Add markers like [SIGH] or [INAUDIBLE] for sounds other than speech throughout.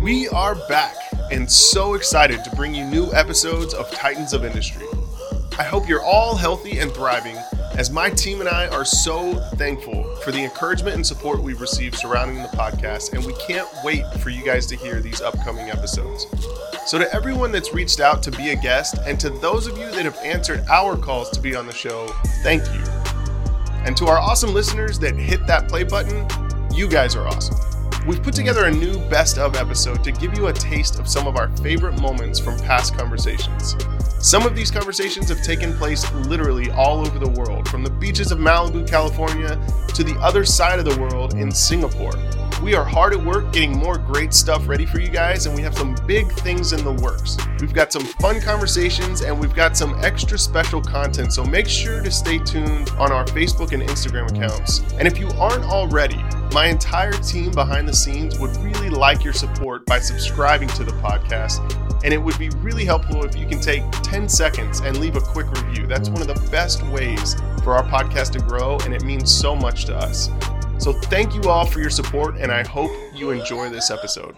We are back and so excited to bring you new episodes of Titans of Industry. I hope you're all healthy and thriving as my team and I are so thankful for the encouragement and support we've received surrounding the podcast, and we can't wait for you guys to hear these upcoming episodes. So, to everyone that's reached out to be a guest, and to those of you that have answered our calls to be on the show, thank you. And to our awesome listeners that hit that play button, you guys are awesome. We've put together a new best of episode to give you a taste of some of our favorite moments from past conversations. Some of these conversations have taken place literally all over the world, from the beaches of Malibu, California, to the other side of the world in Singapore. We are hard at work getting more great stuff ready for you guys, and we have some big things in the works. We've got some fun conversations and we've got some extra special content, so make sure to stay tuned on our Facebook and Instagram accounts. And if you aren't already, my entire team behind the scenes would really like your support by subscribing to the podcast. And it would be really helpful if you can take 10 seconds and leave a quick review. That's one of the best ways for our podcast to grow, and it means so much to us. So, thank you all for your support, and I hope you enjoy this episode.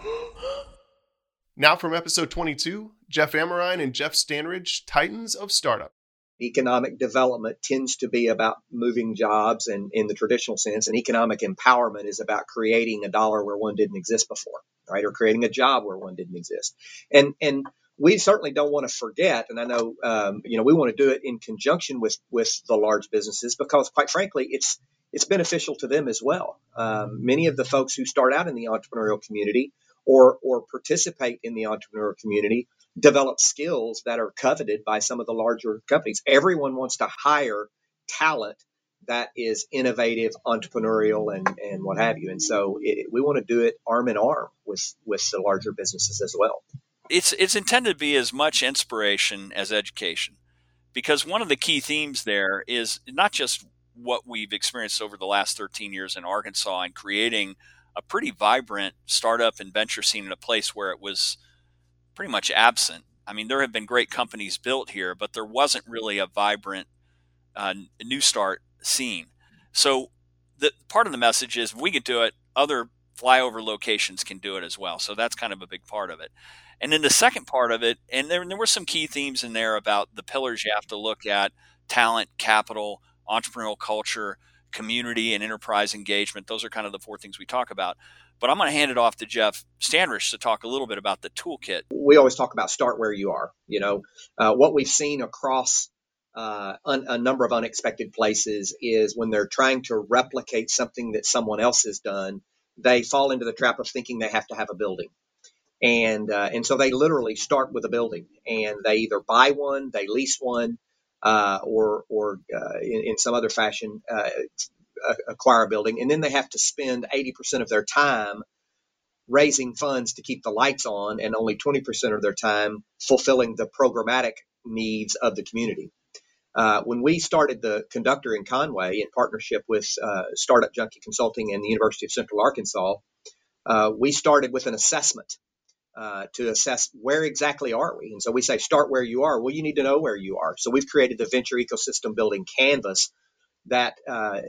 Now, from episode 22, Jeff Amerine and Jeff Standridge, Titans of Startup. Economic development tends to be about moving jobs and in the traditional sense and economic empowerment is about creating a dollar where one didn't exist before right? Or creating a job where one didn't exist. And and we certainly don't want to forget and i know um, you know we want to do it in conjunction with with the large businesses because quite frankly it's it's beneficial to them as well um, many of the folks who start out in the entrepreneurial community or or participate in the entrepreneurial community develop skills that are coveted by some of the larger companies. Everyone wants to hire talent that is innovative, entrepreneurial, and, and what have you. And so it, we want to do it arm in arm with, with the larger businesses as well. It's, it's intended to be as much inspiration as education because one of the key themes there is not just what we've experienced over the last 13 years in Arkansas and creating a pretty vibrant startup and venture scene in a place where it was – pretty much absent. I mean, there have been great companies built here, but there wasn't really a vibrant uh, new start scene. So, the part of the message is we can do it. Other flyover locations can do it as well. So that's kind of a big part of it. And then the second part of it, and there, there were some key themes in there about the pillars you have to look at: talent, capital, entrepreneurial culture, community, and enterprise engagement. Those are kind of the four things we talk about. But I'm going to hand it off to Jeff Standridge to talk a little bit about the toolkit. We always talk about start where you are. You know, uh, what we've seen across uh, un- a number of unexpected places is when they're trying to replicate something that someone else has done, they fall into the trap of thinking they have to have a building. And, uh, and so they literally start with a building and they either buy one, they lease one, uh, or, or uh, in, in, some other fashion, uh, acquire a building, and then they have to spend 80% of their time raising funds to keep the lights on, and only 20% of their time fulfilling the programmatic needs of the community. Uh, when we started the conductor in Conway in partnership with uh, Startup Junkie Consulting and the University of Central Arkansas, uh, we started with an assessment uh, to assess where exactly are we. And so we say, start where you are. Well, you need to know where you are. So we've created the Venture Ecosystem Building Canvas that uh,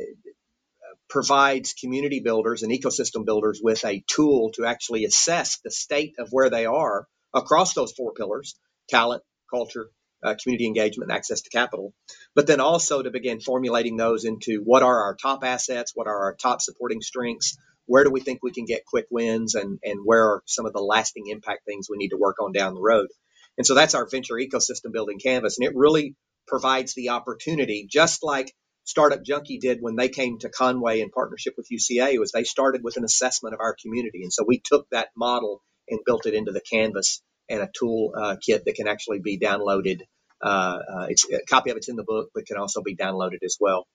provides community builders and ecosystem builders with a tool to actually assess the state of where they are across those four pillars talent, culture, uh, community engagement, and access to capital. But then also to begin formulating those into what are our top assets, what are our top supporting strengths, where do we think we can get quick wins, and, and where are some of the lasting impact things we need to work on down the road. And so that's our venture ecosystem building canvas. And it really provides the opportunity, just like Startup Junkie did when they came to Conway in partnership with UCA was they started with an assessment of our community. And so we took that model and built it into the canvas and a tool uh, kit that can actually be downloaded. Uh, uh, it's a copy of it's in the book, but can also be downloaded as well.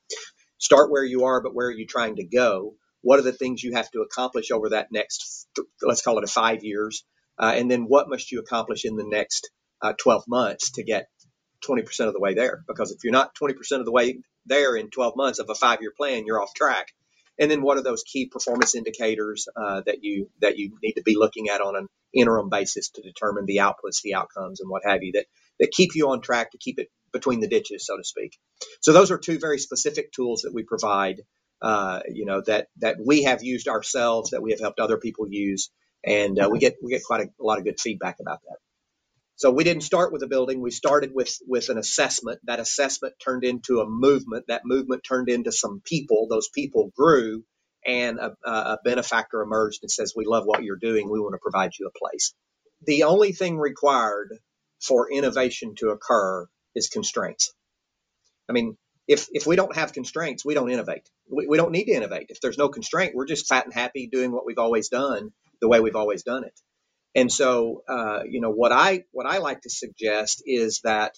Start where you are, but where are you trying to go? What are the things you have to accomplish over that next, let's call it a five years? Uh, and then what must you accomplish in the next uh, 12 months to get 20% of the way there? Because if you're not 20% of the way there in 12 months of a five year plan, you're off track. And then what are those key performance indicators uh, that you that you need to be looking at on an interim basis to determine the outputs, the outcomes, and what have you that that keep you on track to keep it between the ditches, so to speak. So those are two very specific tools that we provide. Uh, you know that that we have used ourselves, that we have helped other people use, and uh, we get we get quite a, a lot of good feedback about that. So we didn't start with a building. We started with with an assessment. That assessment turned into a movement. That movement turned into some people. Those people grew, and a, a benefactor emerged and says, "We love what you're doing. We want to provide you a place." The only thing required for innovation to occur is constraints. I mean, if if we don't have constraints, we don't innovate. We, we don't need to innovate. If there's no constraint, we're just fat and happy doing what we've always done the way we've always done it. And so, uh, you know, what I what I like to suggest is that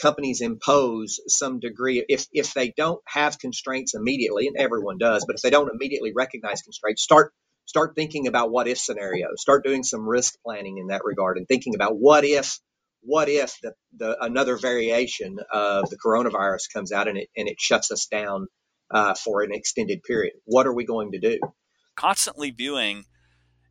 companies impose some degree if if they don't have constraints immediately, and everyone does, but if they don't immediately recognize constraints, start start thinking about what if scenarios. Start doing some risk planning in that regard, and thinking about what if what if the, the another variation of the coronavirus comes out and it and it shuts us down uh, for an extended period? What are we going to do? Constantly viewing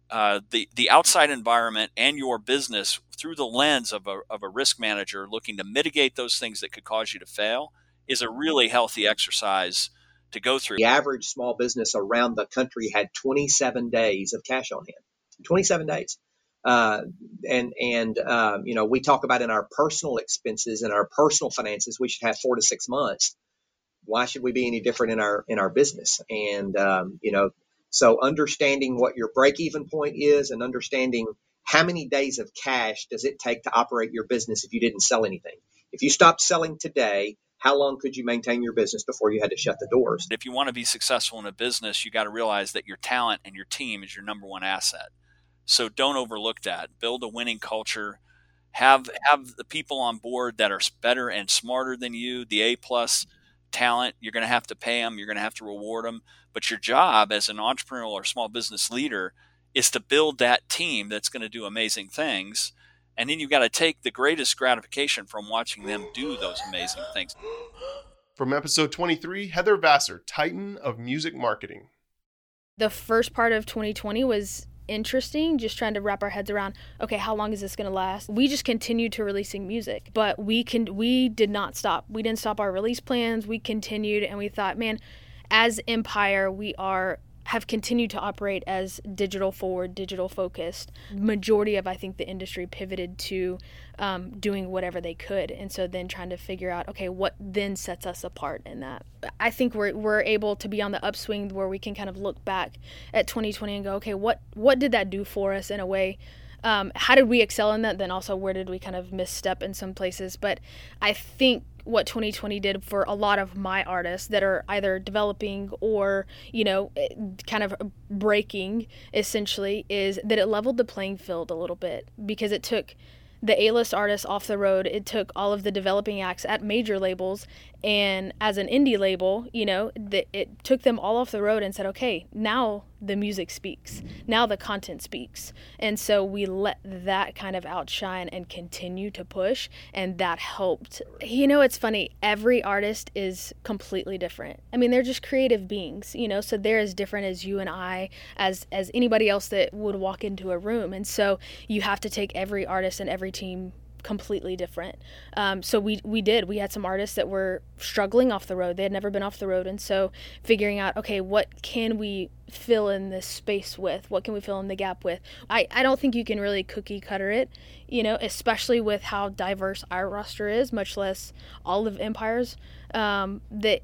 uh, the the outside environment and your business through the lens of a, of a risk manager looking to mitigate those things that could cause you to fail is a really healthy exercise to go through. The average small business around the country had 27 days of cash on hand. 27 days. Uh, and and um, you know we talk about in our personal expenses and our personal finances we should have four to six months. Why should we be any different in our in our business? And um, you know so understanding what your break even point is and understanding how many days of cash does it take to operate your business if you didn't sell anything? If you stopped selling today, how long could you maintain your business before you had to shut the doors? If you want to be successful in a business, you got to realize that your talent and your team is your number one asset. So don't overlook that. Build a winning culture. Have have the people on board that are better and smarter than you. The A plus talent. You're going to have to pay them. You're going to have to reward them. But your job as an entrepreneurial or small business leader is to build that team that's going to do amazing things. And then you've got to take the greatest gratification from watching them do those amazing things. From episode 23, Heather Vassar, Titan of Music Marketing. The first part of 2020 was interesting just trying to wrap our heads around okay how long is this going to last? We just continued to releasing music but we can we did not stop. We didn't stop our release plans. We continued and we thought man as empire we are have continued to operate as digital forward, digital focused. Majority of I think the industry pivoted to um, doing whatever they could, and so then trying to figure out okay what then sets us apart in that. I think we're we're able to be on the upswing where we can kind of look back at 2020 and go okay what what did that do for us in a way. Um, how did we excel in that? Then also, where did we kind of misstep in some places? But I think what 2020 did for a lot of my artists that are either developing or you know eh, kind of breaking essentially is that it leveled the playing field a little bit because it took the A-list artists off the road. It took all of the developing acts at major labels and as an indie label, you know, the, it took them all off the road and said, "Okay, now the music speaks. Now the content speaks." And so we let that kind of outshine and continue to push, and that helped. You know, it's funny. Every artist is completely different. I mean, they're just creative beings, you know, so they're as different as you and I, as as anybody else that would walk into a room. And so you have to take every artist and every team completely different. Um, so we we did. We had some artists that were struggling off the road. They had never been off the road, and so figuring out, okay, what can we fill in this space with? What can we fill in the gap with? I I don't think you can really cookie cutter it, you know, especially with how diverse our roster is, much less all of Empire's. Um, that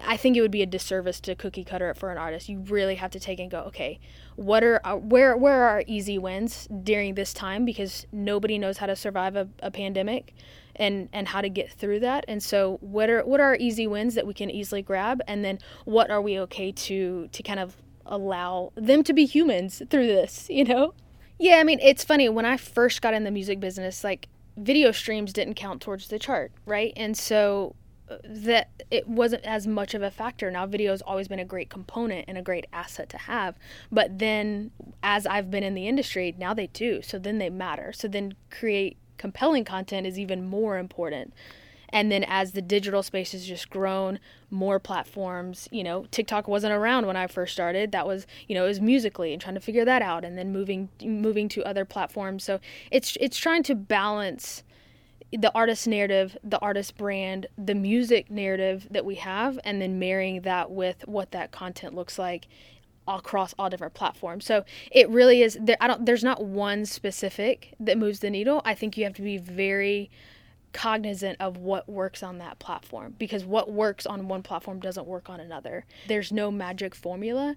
I think it would be a disservice to cookie cutter it for an artist. You really have to take and go, okay, what are our, where where are our easy wins during this time because nobody knows how to survive a, a pandemic and and how to get through that. And so what are what are our easy wins that we can easily grab and then what are we okay to to kind of allow them to be humans through this, [LAUGHS] you know? Yeah, I mean, it's funny when I first got in the music business like video streams didn't count towards the chart, right? And so that it wasn't as much of a factor. Now, video has always been a great component and a great asset to have, but then as I've been in the industry, now they do. So then they matter. So then create compelling content is even more important. And then as the digital space has just grown, more platforms, you know, TikTok wasn't around when I first started. That was, you know, it was Musical.ly and trying to figure that out and then moving moving to other platforms. So it's it's trying to balance the artist narrative, the artist brand, the music narrative that we have, and then marrying that with what that content looks like across all different platforms. So it really is there I don't there's not one specific that moves the needle. I think you have to be very cognizant of what works on that platform because what works on one platform doesn't work on another. There's no magic formula.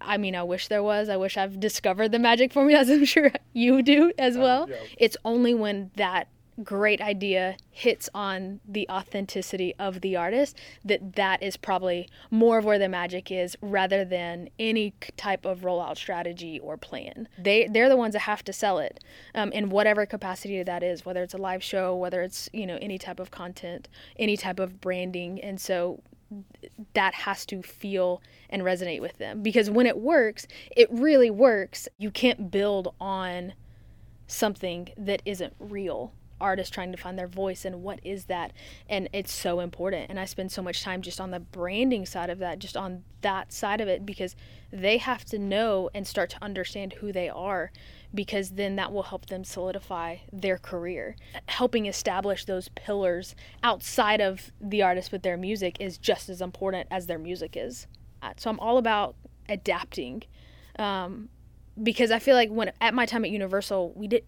I mean, I wish there was. I wish I've discovered the magic formula as [LAUGHS] I'm sure you do as oh, well. yeah. It's only when that great idea hits on the authenticity of the artist that that is probably more of where the magic is rather than any type of rollout strategy or plan. They they're the ones that have to sell it um, in whatever capacity that is whether it's a live show whether it's you know any type of content any type of branding. And so that has to feel and resonate with them. Because when it works it really works. You can't build on something that isn't real artists trying to find their voice and what is that? And it's so important. And i spend so much time just on the branding side of that just on that side of it because they have to know and start to understand who they are because then that will help them solidify their career. Helping establish those pillars outside of the artist with their music is just as important as their music is. So i'm all about adapting um, because I feel like when at my time at Universal, we did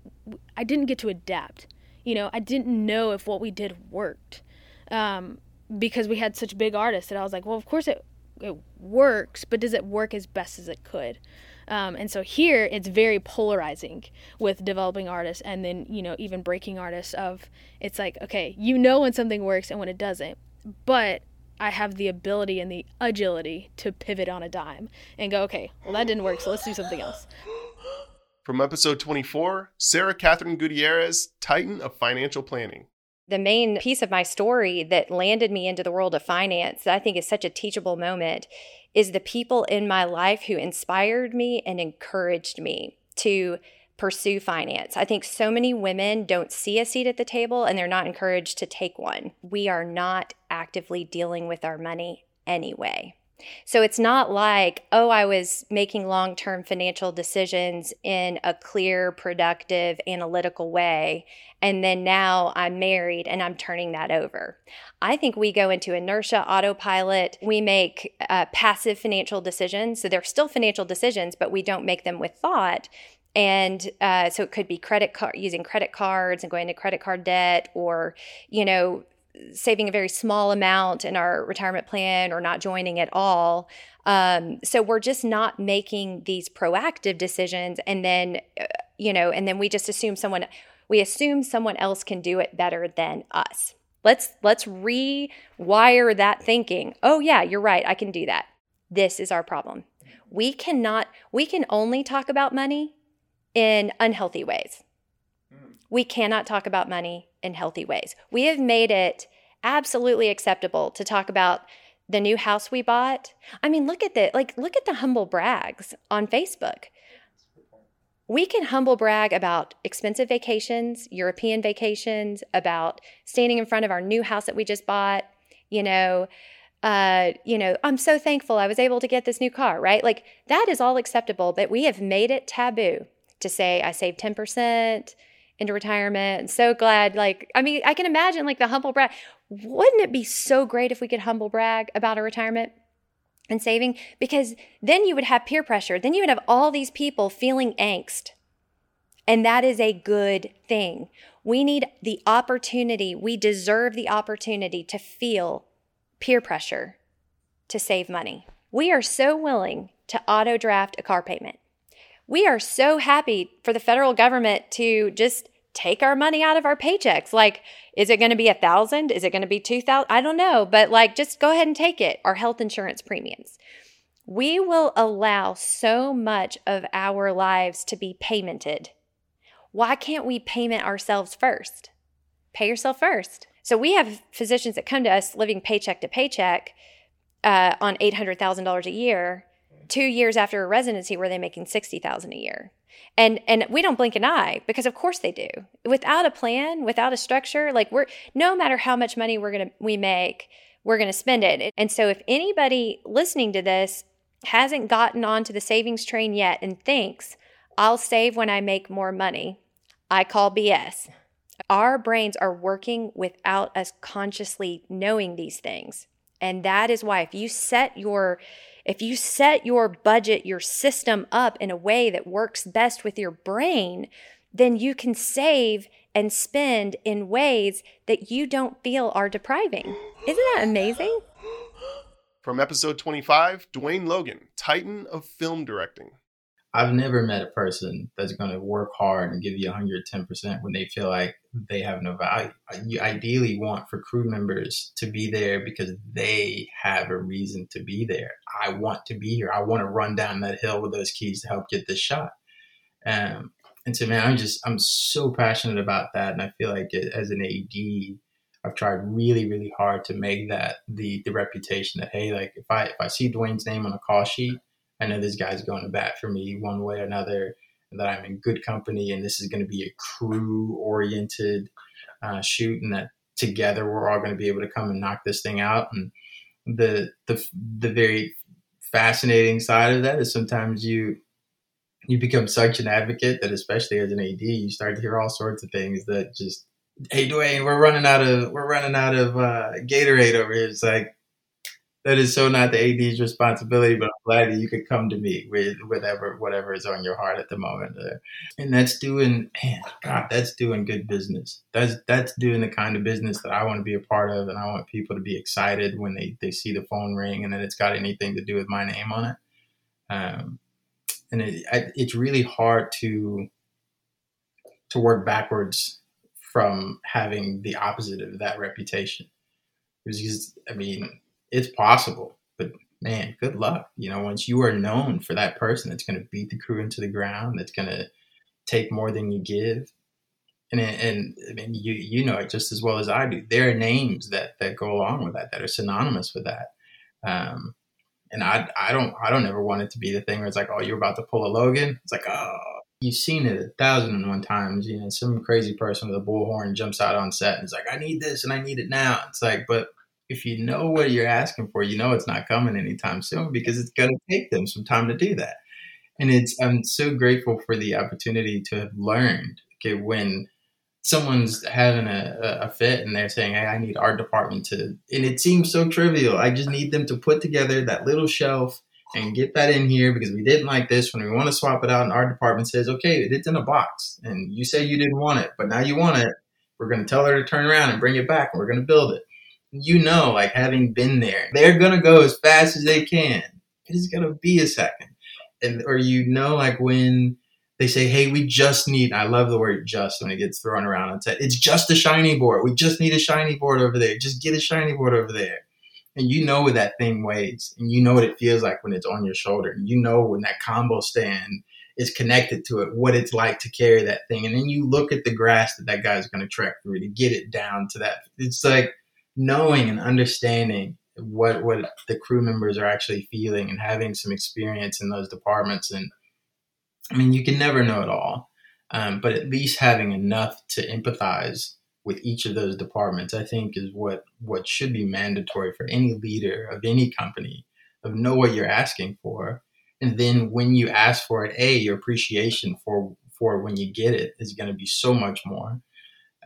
I didn't get to adapt you know, I didn't know if what we did worked um, because we had such big artists that I was like, well, of course it it works, but does it work as best as it could? Um, and so here it's very polarizing with developing artists and then you know even breaking artists of it's like okay you know when something works and when it doesn't but I have the ability and the agility to pivot on a dime and go okay well that didn't work so let's do something else from episode 24, Sarah Catherine Gutierrez, Titan of Financial Planning. The main piece of my story that landed me into the world of finance that I think is such a teachable moment is the people in my life who inspired me and encouraged me to pursue finance. I think so many women don't see a seat at the table and they're not encouraged to take one. We are not actively dealing with our money anyway. So it's not like, oh, I was making long term financial decisions in a clear, productive, analytical way. And then now I'm married and I'm turning that over. I think we go into inertia, autopilot. We make uh, passive financial decisions. So they're still financial decisions, but we don't make them with thought. And uh, so it could be credit card using credit cards and going to credit card debt, or you know saving a very small amount in our retirement plan or not joining at all. Um, so we're just not making these proactive decisions, and then uh, you know, and then we just assume someone we assume someone else can do it better than us. Let's let's rewire that thinking. Oh yeah, you're right. I can do that. This is our problem. We cannot. We can only talk about money in unhealthy ways. We cannot talk about money in healthy ways. We have made it absolutely acceptable to talk about the new house we bought. I mean, look at the like look at the humble brags on Facebook. We can humble brag about expensive vacations, European vacations, about standing in front of our new house that we just bought, you know, uh, you know, I'm so thankful I was able to get this new car, right? Like that is all acceptable, but we have made it taboo to say I saved 10%, into retirement. And so glad, like, I mean, I can imagine like the humble brag. Wouldn't it be so great if we could humble brag about our retirement? and saving because then you would have peer pressure. Then you would have all these people feeling angst. And that is a good thing. We need the opportunity, we deserve the opportunity to feel peer pressure to save money. We are so willing to auto draft a car payment. We are so happy for the federal government to just take our money out of our paychecks. Like, is it going to be a thousand? Is it going to be two thousand? I don't know, but like, just go ahead and take it. Our health insurance premiums. We will allow so much of our lives to be paymented. Why can't we payment ourselves first? Pay yourself first. So we have physicians that come to us living paycheck to paycheck uh, on eight hundred thousand dollars a year. Two years after a residency, where they're making sixty thousand a year and and we don't blink an eye because of course they do. Without a plan without a structure like we're no matter how much money we're gonna we make we're gonna spend it. And so if anybody listening to this hasn't gotten onto the savings train yet and thinks i'll save when i make more money i call bs our brains are working without us consciously knowing these things. And that is why if you set your If you set your budget, your system up in a way that works best with your brain, then you can save and spend in ways that you don't feel are depriving. Isn't that amazing? From episode 25, Dwayne Logan, Titan of Film Directing. I've never met a person that's going to work hard and give you 110% when they feel like they have no value. You ideally want for crew members to be there because they have a reason to be there. I want to be here. I want to run down that hill with those keys to help get this shot. Um, and so, man, I'm just, I'm so passionate about that. And I feel like it, as an AD, I've tried really, really hard to make that the, the reputation that, hey, like if I, if I see Dwayne's name on a call sheet, I know this guy's going to bat for me one way or another, and that I'm in good company, and this is going to be a crew oriented uh, shoot, and that together we're all going to be able to come and knock this thing out. And the the the very fascinating side of that is sometimes you you become such an advocate that especially as an AD, you start to hear all sorts of things that just, hey Dwayne, we're running out of we're running out of uh, Gatorade over here. It's like that is so not the AD's responsibility, but I'm glad that you could come to me with whatever whatever is on your heart at the moment. And that's doing, man, God, that's doing good business. That's that's doing the kind of business that I want to be a part of, and I want people to be excited when they they see the phone ring and that it's got anything to do with my name on it. Um, and it, it's really hard to to work backwards from having the opposite of that reputation. Because I mean it's possible, but man, good luck. You know, once you are known for that person that's going to beat the crew into the ground, that's going to take more than you give. And, and I mean, you, you know it just as well as I do. There are names that, that go along with that, that are synonymous with that. Um, and I, I don't, I don't ever want it to be the thing where it's like, oh, you're about to pull a Logan. It's like, oh, you've seen it a thousand and one times. You know, some crazy person with a bullhorn jumps out on set and it's like, I need this and I need it now. It's like, but if you know what you're asking for, you know it's not coming anytime soon because it's going to take them some time to do that. And it's I'm so grateful for the opportunity to have learned. Okay, when someone's having a, a fit and they're saying, "Hey, I need our department to," and it seems so trivial. I just need them to put together that little shelf and get that in here because we didn't like this when we want to swap it out. And our department says, "Okay, it's in a box," and you say you didn't want it, but now you want it. We're going to tell her to turn around and bring it back, and we're going to build it you know, like having been there, they're gonna go as fast as they can. It's gonna be a second, and or you know, like when they say, "Hey, we just need." I love the word "just" when it gets thrown around on set. It's just a shiny board. We just need a shiny board over there. Just get a shiny board over there, and you know what that thing weighs, and you know what it feels like when it's on your shoulder, and you know when that combo stand is connected to it, what it's like to carry that thing, and then you look at the grass that that guy's going to trek through to get it down to that. It's like knowing and understanding what what the crew members are actually feeling and having some experience in those departments. And i mean you can never know it all um, but at least having enough to empathize with each of those departments i think is what what should be mandatory for any leader of any company of know what you're asking for. And then when you ask for it a your appreciation for for when you get it is going to be so much more.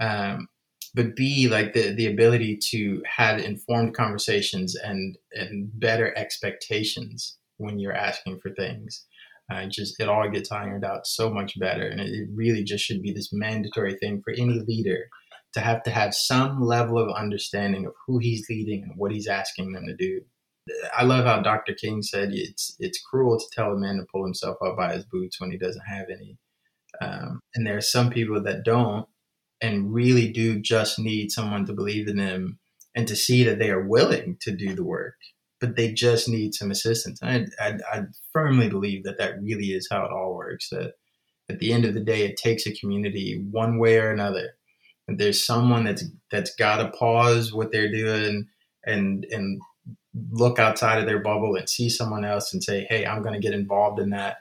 Um, but B, like the, the ability to have informed conversations and, and better expectations when you're asking for things. Uh, just it all gets ironed out so much better, and it, it really just should be this mandatory thing for any leader to have to have some level of understanding of who he's leading and what he's asking them to do. I love how Dr. King said it's it's cruel to tell a man to pull himself up by his boots when he doesn't have any. Um, and there are some people that don't, and really do just need someone to believe in them and to see that they are willing to do the work, but they just need some assistance. I, I, I firmly believe that that really is how it all works. That at the end of the day, it takes a community one way or another. And there's someone that's that's got to pause what they're doing and and look outside of their bubble and see someone else and say, "Hey, I'm going to get involved in that."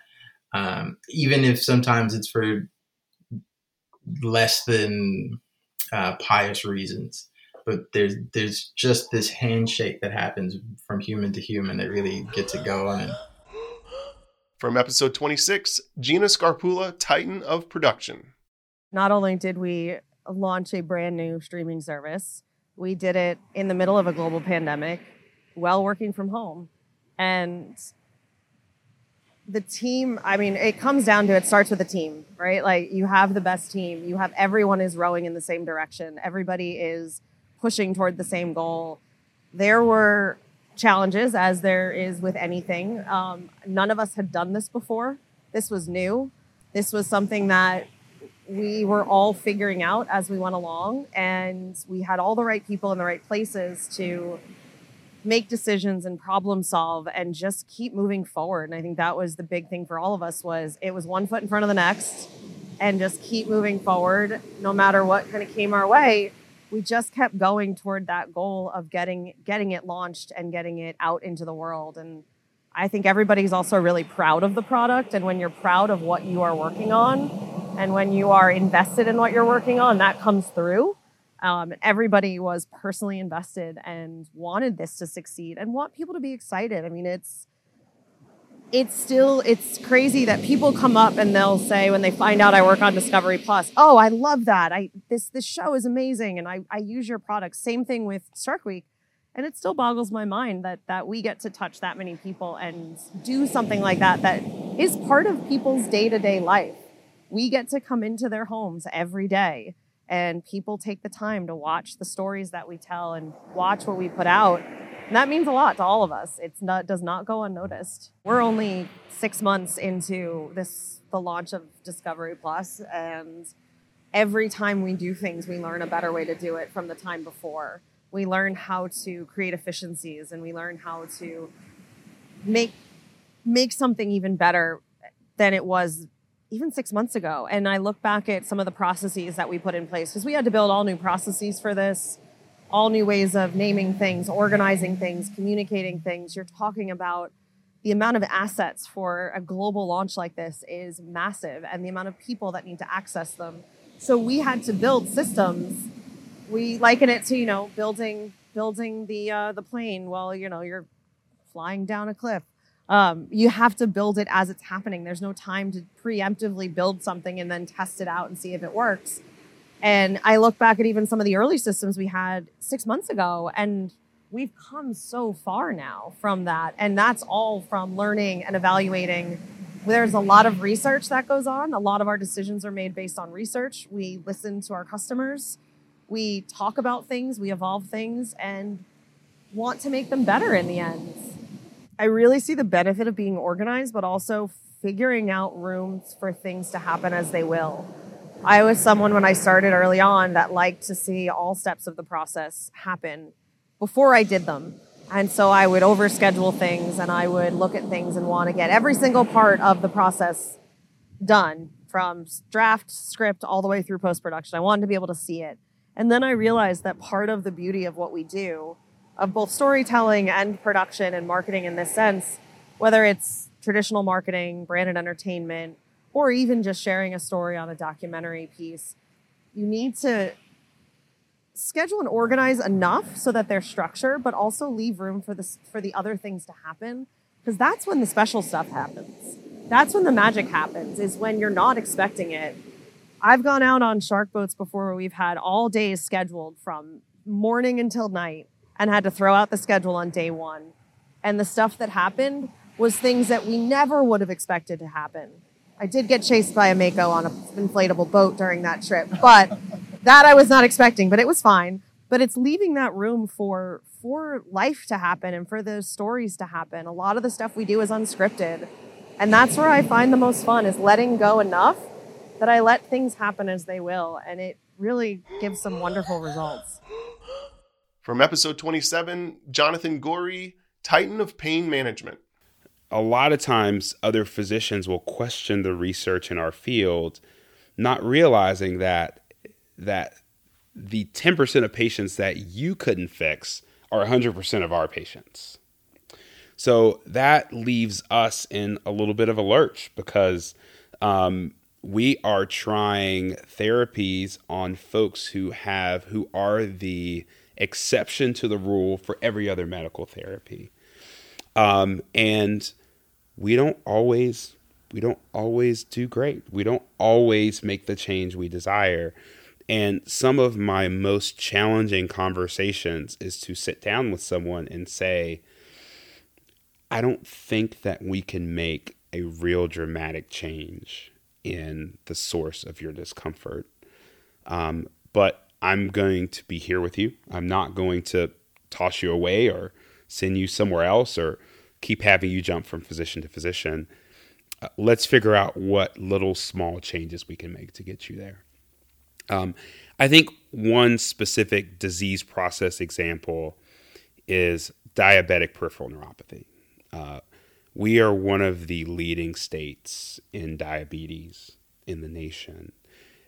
Um, even if sometimes it's for less than uh, pious reasons. But there's there's just this handshake that happens from human to human that really gets it going. From episode 26, Gina Scarpula, Titan of Production. Not only did we launch a brand new streaming service, we did it in the middle of a global pandemic while working from home. And the team, I mean, it comes down to it starts with the team, right? Like you have the best team, you have everyone is rowing in the same direction, everybody is pushing toward the same goal. There were challenges, as there is with anything. Um, none of us had done this before. This was new. This was something that we were all figuring out as we went along, and we had all the right people in the right places to make decisions and problem solve and just keep moving forward. And I think that was the big thing for all of us was it was one foot in front of the next and just keep moving forward no matter what kind of came our way. We just kept going toward that goal of getting getting it launched and getting it out into the world. And I think everybody's also really proud of the product. And when you're proud of what you are working on and when you are invested in what you're working on, that comes through. Um, everybody was personally invested and wanted this to succeed and want people to be excited. I mean, it's it's still it's crazy that people come up and they'll say when they find out I work on Discovery Plus, oh, I love that. I this this show is amazing and I, I use your product. Same thing with Shark Week. And it still boggles my mind that that we get to touch that many people and do something like that that is part of people's day-to-day life. We get to come into their homes every day and people take the time to watch the stories that we tell and watch what we put out. And that means a lot to all of us. It's not does not go unnoticed. We're only six months into this the launch of Discovery Plus, and every time we do things, we learn a better way to do it from the time before. We learn how to create efficiencies, and we learn how to make make something even better than it was even six months ago. And I look back at some of the processes that we put in place because we had to build all new processes for this, all new ways of naming things, organizing things, communicating things. You're talking about the amount of assets for a global launch like this is massive and the amount of people that need to access them. So we had to build systems. We liken it to, you know, building building the uh, the plane while, you know, you're flying down a cliff um, you have to build it as it's happening. There's no time to preemptively build something and then test it out and see if it works. And I look back at even some of the early systems we had six months ago, and we've come so far now from that. And that's all from learning and evaluating. There's a lot of research that goes on. A lot of our decisions are made based on research. We listen to our customers, we talk about things, we evolve things, and want to make them better in the end. I really see the benefit of being organized, but also figuring out rooms for things to happen as they will. I was someone when I started early on that liked to see all steps of the process happen before I did them. And so I would overschedule things and I would look at things and want to get every single part of the process done from draft script all the way through post production. I wanted to be able to see it. And then I realized that part of the beauty of what we do of both storytelling and production and marketing in this sense, whether it's traditional marketing, branded entertainment, or even just sharing a story on a documentary piece, you need to schedule and organize enough so that there's structure, but also leave room for the for the other things to happen. Because that's when the special stuff happens. That's when the magic happens, is when you're not expecting it. I've gone out on shark boats before where we've had all days scheduled from morning until night and had to throw out the schedule on day one. And the stuff that happened was things that we never would have expected to happen. I did get chased by a Mako on an inflatable boat during that trip, but that I was not expecting, but it was fine. But it's leaving that room for for life to happen and for those stories to happen. A lot of the stuff we do is unscripted. And that's where I find the most fun is letting go enough that I let things happen as they will. And it really gives some wonderful results. From episode 27, Jonathan Goree, Titan of Pain Management. A lot of times, other physicians will question the research in our field, not realizing that that the 10% of patients that you couldn't fix are 100% of our patients. So that leaves us in a little bit of a lurch because um, we are trying therapies on folks who have who are the exception to the rule for every other medical therapy. Um, and we don't always we don't always do great. We don't always make the change we desire. And some of my most challenging conversations is to sit down with someone and say, I don't think that we can make a real dramatic change in the source of your discomfort. Um, but I'm going to be here with you. I'm not going to toss you away or send you somewhere else or keep having you jump from physician to physician. Uh, let's figure out what little small changes we can make to get you there. Um, I think one specific disease process example is diabetic peripheral neuropathy. Uh, we are one of the leading states in diabetes in the nation.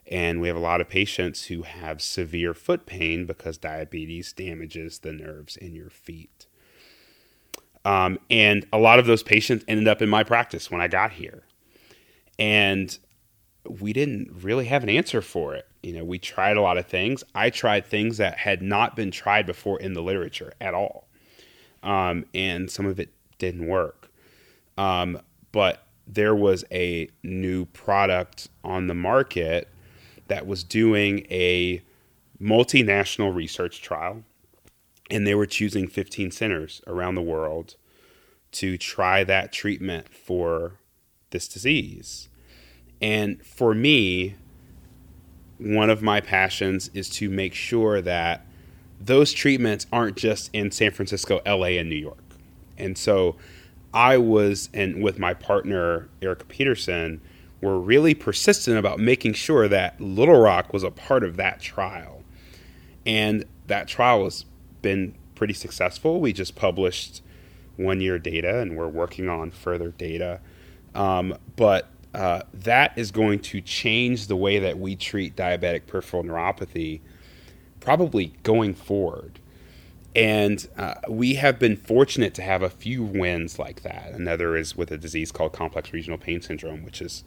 And we have a lot of patients who have severe foot pain because diabetes damages the nerves in your feet. Um, and a lot of those patients ended up in my practice when I got here. And we didn't really have an answer for it. You know, we tried a lot of things. I tried things that had not been tried before in the literature at all. Um, and some of it didn't work. Um, but there was a new product on the market that was doing a multinational research trial, and they were choosing 15 centers around the world to try that treatment for this disease. And for me, one of my passions is to make sure that those treatments aren't just in San Francisco, LA, and New York. And so I was, and with my partner, Erika Petersen, were really persistent about making sure that Little Rock was a part of that trial. And that trial has been pretty successful. We just published one year data and we're working on further data. Um, but uh, that is going to change the way that we treat diabetic peripheral neuropathy probably going forward. And uh, we have been fortunate to have a few wins like that. Another is with a disease called complex regional pain syndrome, which is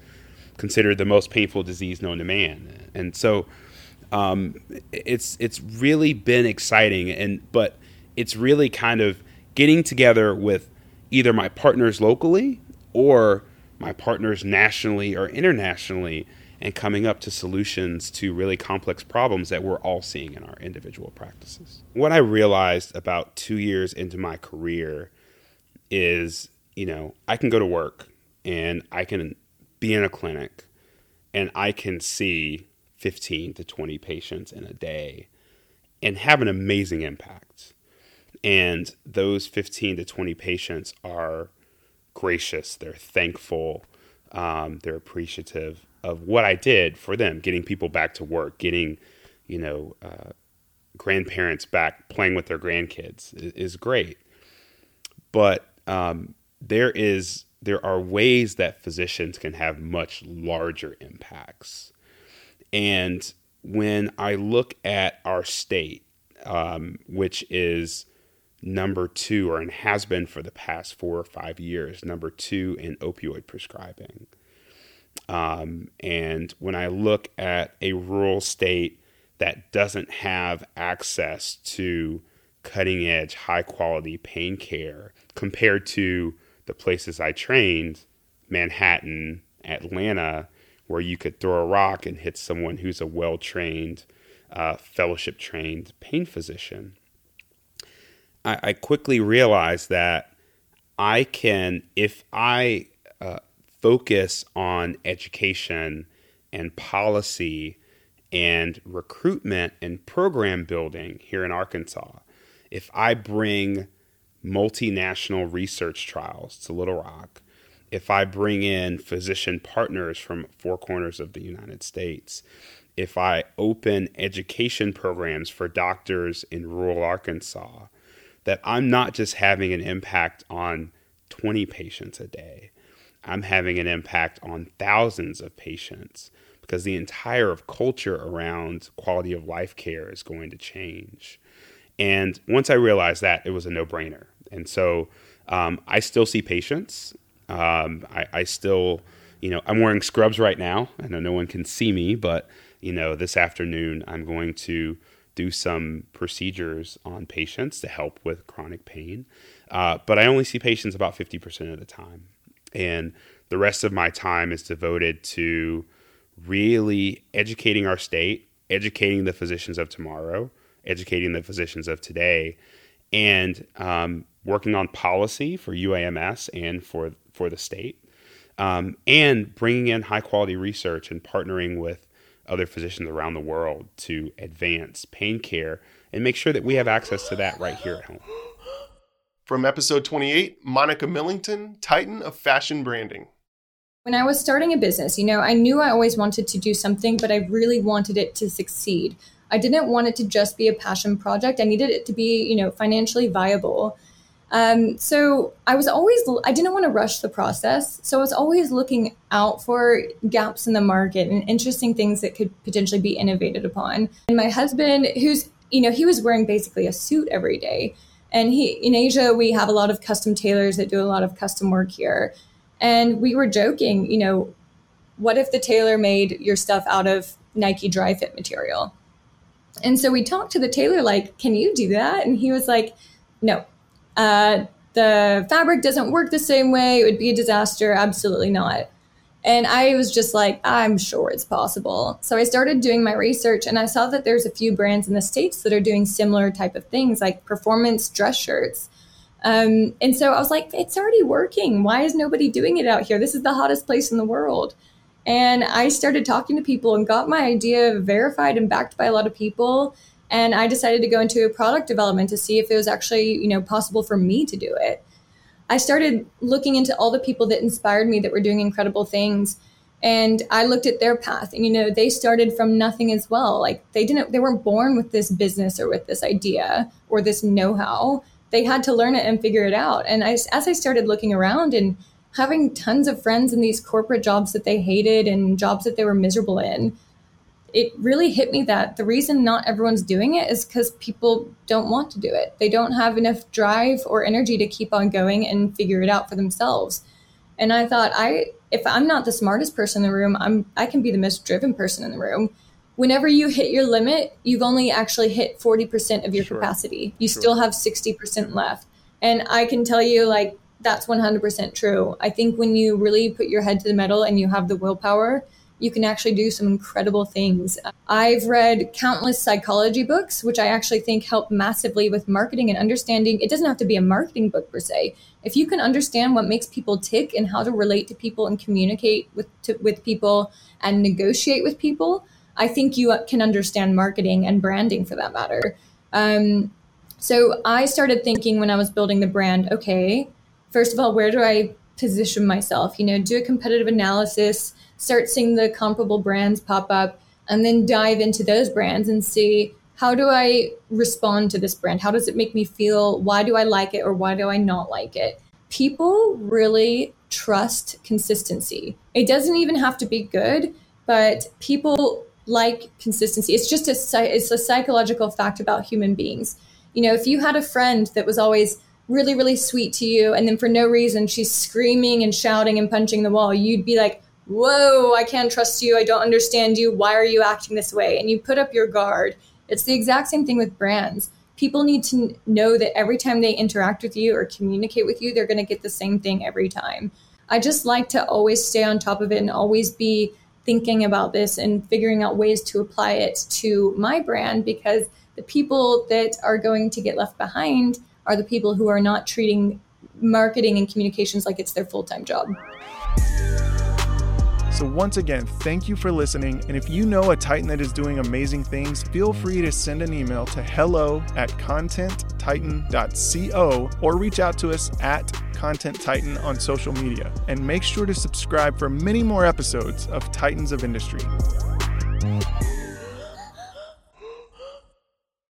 considered the most painful disease known to man. And so um, it's it's really been exciting. And but it's really kind of getting together with either my partners locally or my partners nationally or internationally and coming up to solutions to really complex problems that we're all seeing in our individual practices. What I realized about two years into my career is, you know, I can go to work and I can be in a clinic and I can see 15 to 20 patients in a day and have an amazing impact. And those 15 to 20 patients are gracious, they're thankful, um, they're appreciative of what I did for them, getting people back to work, getting, you know, uh, grandparents back playing with their grandkids is, is great. But um, there is there are ways that physicians can have much larger impacts. And when I look at our state, um, which is number two, or and has been for the past four or five years, number two in opioid prescribing. Um, and when I look at a rural state that doesn't have access to cutting edge, high quality pain care compared to the places I trained, Manhattan, Atlanta, where you could throw a rock and hit someone who's a well trained, uh, fellowship trained pain physician. I, I, quickly realized that I can, if I uh, focus on education and policy and recruitment and program building here in Arkansas, if I bring multinational research trials to Little Rock, if I bring in physician partners from four corners of the United States, if I open education programs for doctors in rural Arkansas, that I'm not just having an impact on 20 patients a day, I'm having an impact on thousands of patients because the entire culture around quality of life care is going to change. And once I realized that, it was a no brainer. And so um, I still see patients. Um, I, I, still, you know, I'm wearing scrubs right now. I know no one can see me, but, you know, this afternoon I'm going to do some procedures on patients to help with chronic pain. Uh, but I only see patients about 50% of the time. And the rest of my time is devoted to really educating our state, educating the physicians of tomorrow, educating the physicians of today, and um, working on policy for UAMS and for for the state, um, and bringing in high quality research and partnering with other physicians around the world to advance pain care and make sure that we have access to that right here at home. From episode 28, Monica Millington, Titan of Fashion Branding. When I was starting a business, you know, I knew I always wanted to do something, but I really wanted it to succeed. I didn't want it to just be a passion project. I needed it to be, you know, financially viable. Um, so I was always, I didn't want to rush the process. So I was always looking out for gaps in the market and interesting things that could potentially be innovated upon. And my husband, who's, you know, he was wearing basically a suit every day. And he, in Asia, we have a lot of custom tailors that do a lot of custom work here. And we were joking, you know, what if the tailor made your stuff out of Nike Dri-FIT material? And so we talked to the tailor, like, can you do that? And he was like, no, uh, the fabric doesn't work the same way. It would be a disaster. Absolutely not. And I was just like, I'm sure it's possible. So I started doing my research and I saw that there's a few brands in the States that are doing similar type of things like performance dress shirts. Um, and so I was like, it's already working. Why is nobody doing it out here? This is the hottest place in the world. And I started talking to people and got my idea verified and backed by a lot of people. And I decided to go into product development to see if it was actually, you know, possible for me to do it. I started looking into all the people that inspired me that were doing incredible things. And I looked at their path and, you know, they started from nothing as well. Like they didn't, they weren't born with this business or with this idea or this know how they had to learn it and figure it out. And I, as I started looking around and having tons of friends in these corporate jobs that they hated and jobs that they were miserable in, it really hit me that the reason not everyone's doing it is because people don't want to do it. They don't have enough drive or energy to keep on going and figure it out for themselves. And I thought, I if I'm not the smartest person in the room, I'm I can be the most driven person in the room whenever you hit your limit, you've only actually hit 40% of your sure. capacity. You sure. still have 60% left. And I can tell you, like, that's 100% true. I think when you really put your head to the metal and you have the willpower, you can actually do some incredible things. I've read countless psychology books, which I actually think help massively with marketing and understanding. It doesn't have to be a marketing book per se. If you can understand what makes people tick and how to relate to people and communicate with to, with people and negotiate with people, I think you can understand marketing and branding for that matter. Um, so I started thinking when I was building the brand, okay, first of all, where do I position myself? You know, do a competitive analysis, start seeing the comparable brands pop up, and then dive into those brands and see how do I respond to this brand? How does it make me feel? Why do I like it or why do I not like it? People really trust consistency. It doesn't even have to be good, but people like consistency. It's just a it's a psychological fact about human beings. You know, if you had a friend that was always really really sweet to you and then for no reason she's screaming and shouting and punching the wall, you'd be like, "Whoa, I can't trust you. I don't understand you. Why are you acting this way?" And you put up your guard. It's the exact same thing with brands. People need to know that every time they interact with you or communicate with you, they're going to get the same thing every time. I just like to always stay on top of it and always be thinking about this and figuring out ways to apply it to my brand because the people that are going to get left behind are the people who are not treating marketing and communications like it's their full time job. So, once again, thank you for listening. And if you know a Titan that is doing amazing things, feel free to send an email to hello at contenttitan.co or reach out to us at Content Titan on social media. And make sure to subscribe for many more episodes of Titans of Industry.